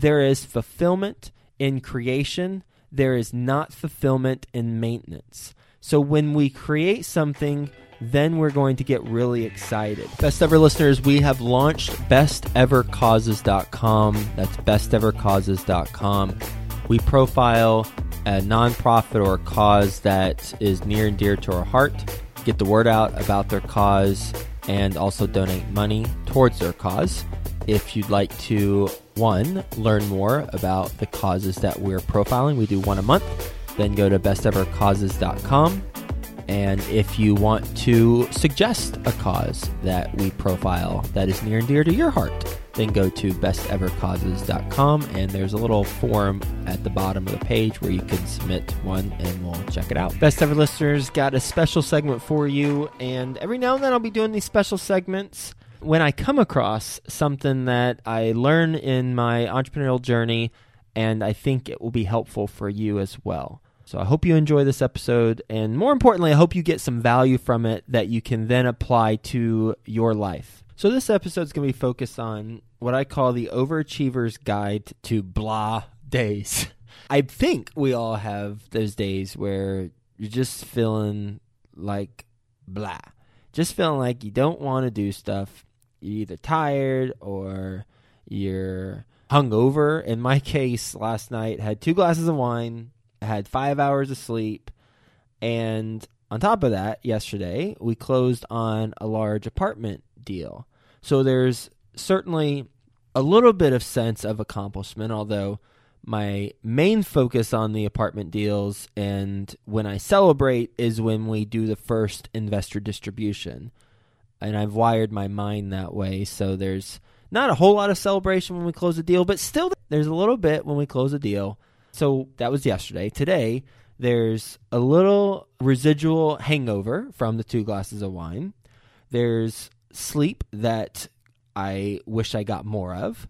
there is fulfillment in creation, there is not fulfillment in maintenance. So when we create something, then we're going to get really excited. Best ever listeners, we have launched bestevercauses.com. That's bestevercauses.com. We profile a nonprofit or a cause that is near and dear to our heart, get the word out about their cause, and also donate money towards their cause. If you'd like to, one, learn more about the causes that we're profiling, we do one a month, then go to bestevercauses.com. And if you want to suggest a cause that we profile that is near and dear to your heart, then go to bestevercauses.com and there's a little form at the bottom of the page where you can submit one and we'll check it out. Best Ever listeners got a special segment for you, and every now and then I'll be doing these special segments when I come across something that I learn in my entrepreneurial journey and I think it will be helpful for you as well. So I hope you enjoy this episode, and more importantly, I hope you get some value from it that you can then apply to your life. So this episode is going to be focused on what I call the overachiever's guide to blah days. I think we all have those days where you're just feeling like blah. Just feeling like you don't want to do stuff. You're either tired or you're hungover. In my case, last night had two glasses of wine, had 5 hours of sleep, and on top of that, yesterday we closed on a large apartment deal. So there's certainly a little bit of sense of accomplishment, although my main focus on the apartment deals and when I celebrate is when we do the first investor distribution. And I've wired my mind that way. So there's not a whole lot of celebration when we close a deal, but still there's a little bit when we close a deal. So that was yesterday. Today, there's a little residual hangover from the two glasses of wine. There's sleep that I wish I got more of.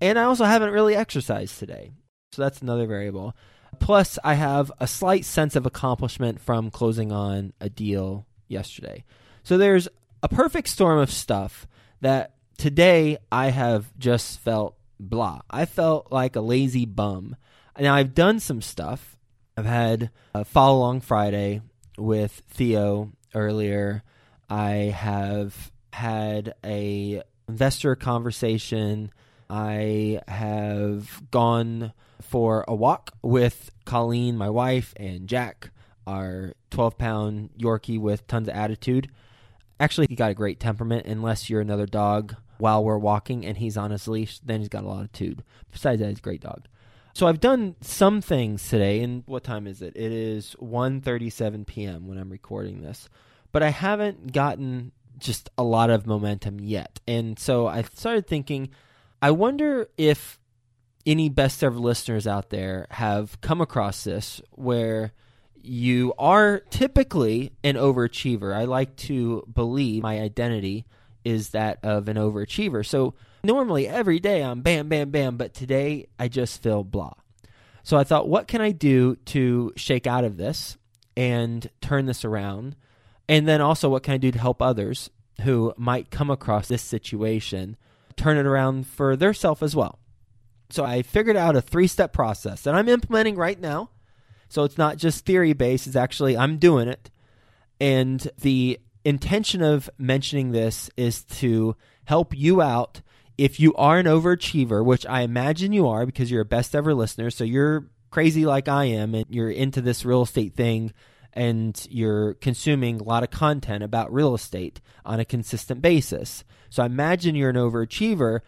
And I also haven't really exercised today. So that's another variable. Plus, I have a slight sense of accomplishment from closing on a deal yesterday. So there's a perfect storm of stuff that today I have just felt blah. I felt like a lazy bum. Now, I've done some stuff. I've had a follow along Friday with Theo earlier. I have had a investor conversation. I have gone for a walk with Colleen, my wife, and Jack, our 12 pound Yorkie with tons of attitude. Actually, he got a great temperament, unless you're another dog while we're walking and he's on his leash, then he's got a lot of attitude. Besides that, he's a great dog. So I've done some things today, and what time is it? It is 1.37 p.m. when I'm recording this. But I haven't gotten just a lot of momentum yet. And so I started thinking, I wonder if any best ever listeners out there have come across this where you are typically an overachiever. I like to believe my identity is that of an overachiever. So normally every day I'm bam, bam, bam, but today I just feel blah. So I thought, what can I do to shake out of this and turn this around? And then also, what can I do to help others who might come across this situation turn it around for their self as well? So I figured out a three step process that I'm implementing right now. So it's not just theory based, it's actually, I'm doing it. And the intention of mentioning this is to help you out if you are an overachiever, which I imagine you are because you're a best ever listener. So you're crazy like I am and you're into this real estate thing and you're consuming a lot of content about real estate on a consistent basis. So I imagine you're an overachiever.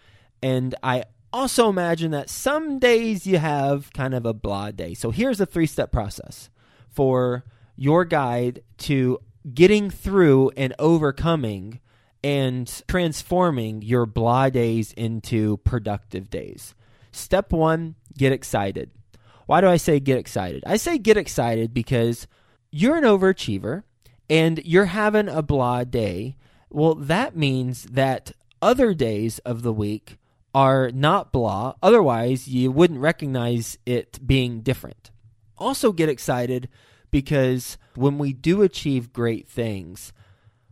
And I also imagine that some days you have kind of a blah day. So here's a three step process for your guide to getting through and overcoming and transforming your blah days into productive days. Step one, get excited. Why do I say get excited? I say get excited because you're an overachiever and you're having a blah day, well, that means that other days of the week are not blah. Otherwise, you wouldn't recognize it being different. Also, get excited because when we do achieve great things,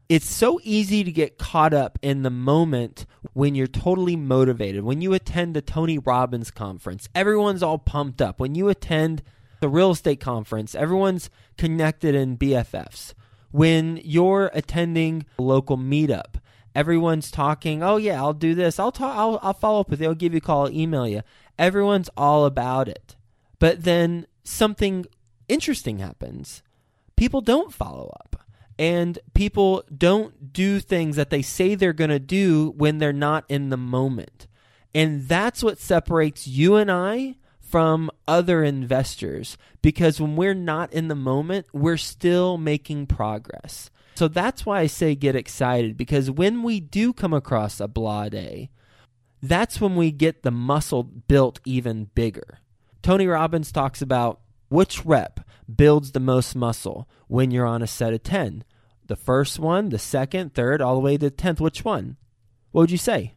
it's so easy to get caught up in the moment when you're totally motivated. When you attend the Tony Robbins conference, everyone's all pumped up. When you attend the real estate conference, everyone's connected in BFFs. When you're attending a local meetup, everyone's talking, "Oh yeah, I'll do this. I'll talk I'll, I'll follow up with you. I'll give you a call, I'll email you." Everyone's all about it. But then something interesting happens. People don't follow up and people don't do things that they say they're going to do when they're not in the moment. And that's what separates you and I from other investors because when we're not in the moment, we're still making progress. So that's why I say get excited because when we do come across a blah day, that's when we get the muscle built even bigger. Tony Robbins talks about which rep builds the most muscle when you're on a set of 10? The first one, the second, third, all the way to the 10th. Which one? What would you say?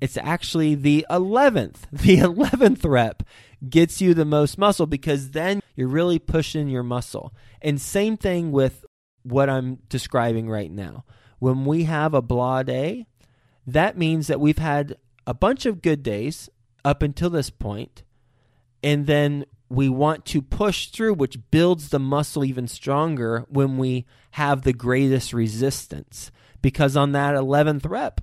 It's actually the 11th. The 11th rep gets you the most muscle because then you're really pushing your muscle. And same thing with what I'm describing right now. When we have a blah day, that means that we've had a bunch of good days up until this point, and then we want to push through, which builds the muscle even stronger when we have the greatest resistance. Because on that 11th rep,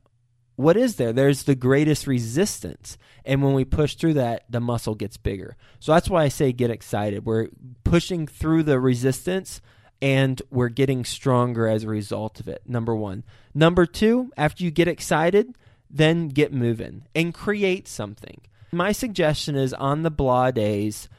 what is there? There's the greatest resistance. And when we push through that, the muscle gets bigger. So that's why I say get excited. We're pushing through the resistance and we're getting stronger as a result of it. Number one. Number two, after you get excited, then get moving and create something. My suggestion is on the blah days,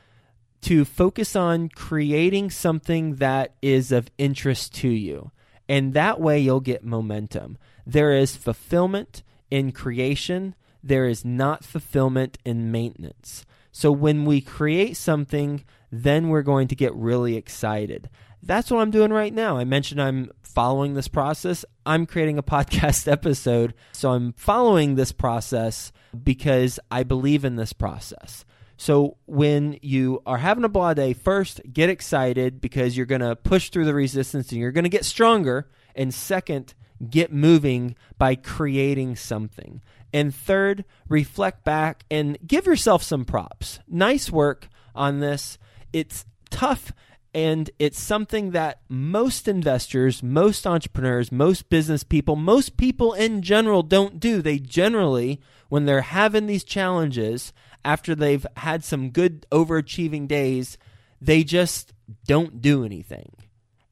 to focus on creating something that is of interest to you. And that way you'll get momentum. There is fulfillment in creation, there is not fulfillment in maintenance. So when we create something, then we're going to get really excited. That's what I'm doing right now. I mentioned I'm following this process. I'm creating a podcast episode. So I'm following this process because I believe in this process. So when you are having a blah day, first get excited because you're going to push through the resistance and you're going to get stronger. And second, get moving by creating something. And third, reflect back and give yourself some props. Nice work on this. It's tough and it's something that most investors, most entrepreneurs, most business people, most people in general don't do. They generally, when they're having these challenges, after they've had some good overachieving days, they just don't do anything.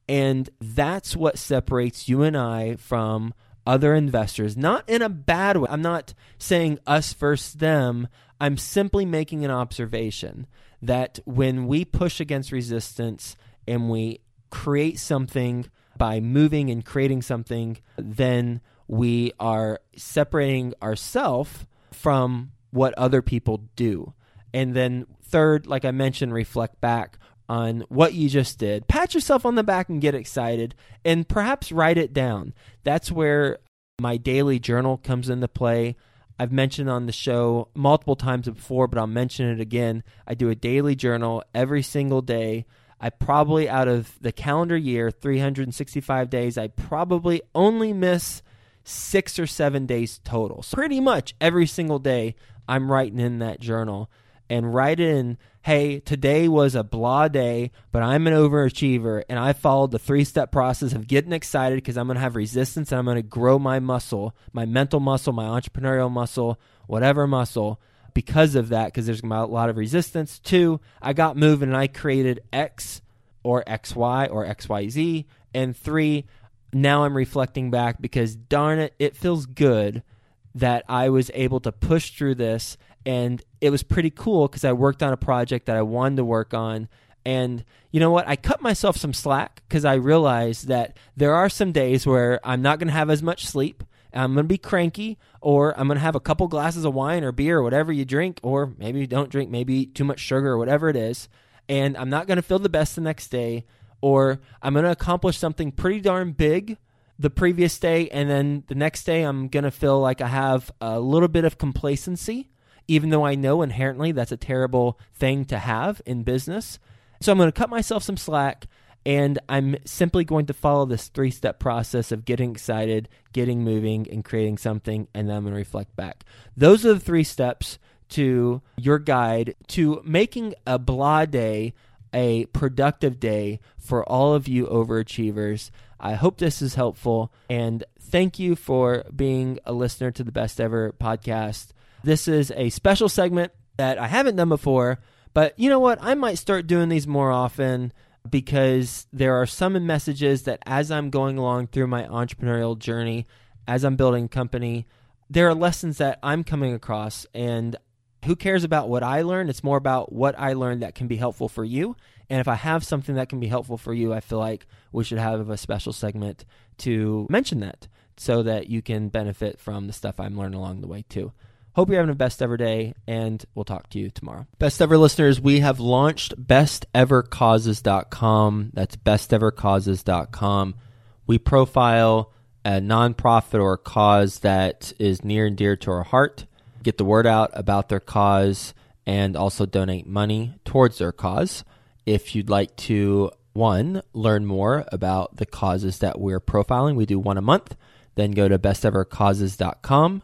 And that's what separates you and I from other investors, not in a bad way. I'm not saying us versus them. I'm simply making an observation that when we push against resistance and we create something by moving and creating something, then we are separating ourselves from what other people do. And then, third, like I mentioned, reflect back on what you just did. Pat yourself on the back and get excited, and perhaps write it down. That's where my daily journal comes into play. I've mentioned on the show multiple times before, but I'll mention it again. I do a daily journal every single day. I probably, out of the calendar year, 365 days, I probably only miss six or seven days total. So pretty much every single day, I'm writing in that journal and write in, hey, today was a blah day, but I'm an overachiever and I followed the three step process of getting excited because I'm going to have resistance and I'm going to grow my muscle, my mental muscle, my entrepreneurial muscle, whatever muscle because of that because there's a lot of resistance. Two, I got moving and I created X or XY or XYZ. And three, now I'm reflecting back because darn it, it feels good that I was able to push through this and it was pretty cool because I worked on a project that I wanted to work on. And you know what? I cut myself some slack because I realized that there are some days where I'm not going to have as much sleep. I'm going to be cranky, or I'm going to have a couple glasses of wine or beer or whatever you drink, or maybe you don't drink, maybe too much sugar or whatever it is. And I'm not going to feel the best the next day, or I'm going to accomplish something pretty darn big the previous day, and then the next day I'm going to feel like I have a little bit of complacency even though I know inherently that's a terrible thing to have in business. So I'm going to cut myself some slack And I'm simply going to follow this three step process of getting excited, getting moving, and creating something, and then I'm going to reflect back. Those are the three steps to your guide to making a blah day a productive day for all of you overachievers. I hope this is helpful and thank you for being a listener to the Best Ever podcast. This is a special segment that I haven't done before, but you know what? I might start doing these more often because there are some messages that as I'm going along through my entrepreneurial journey, as I'm building company, there are lessons that I'm coming across and who cares about what I learned? It's more about what I learned that can be helpful for you. And if I have something that can be helpful for you, I feel like we should have a special segment to mention that so that you can benefit from the stuff I'm learning along the way too. Hope you're having a best ever day, and we'll talk to you tomorrow. Best ever listeners, we have launched bestevercauses.com. That's bestevercauses.com. We profile a nonprofit or a cause that is near and dear to our heart, get the word out about their cause, and also donate money towards their cause. If you'd like to, one, learn more about the causes that we're profiling, we do one a month, then go to bestevercauses.com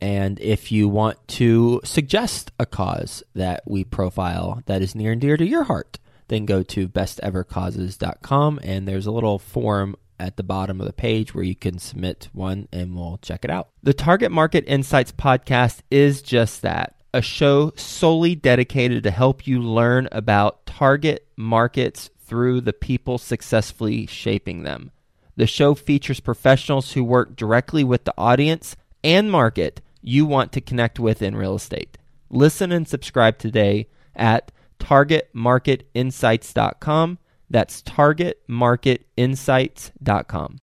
and if you want to suggest a cause that we profile that is near and dear to your heart, then go to bestevercauses.com and there's a little form at the bottom of the page where you can submit one and we'll check it out. The Target Market Insights podcast is just that a show solely dedicated to help you learn about target markets through the people successfully shaping them. The show features professionals who work directly with the audience and market you want to connect with in real estate. Listen and subscribe today at targetmarketinsights.com. That's targetmarketinsights.com.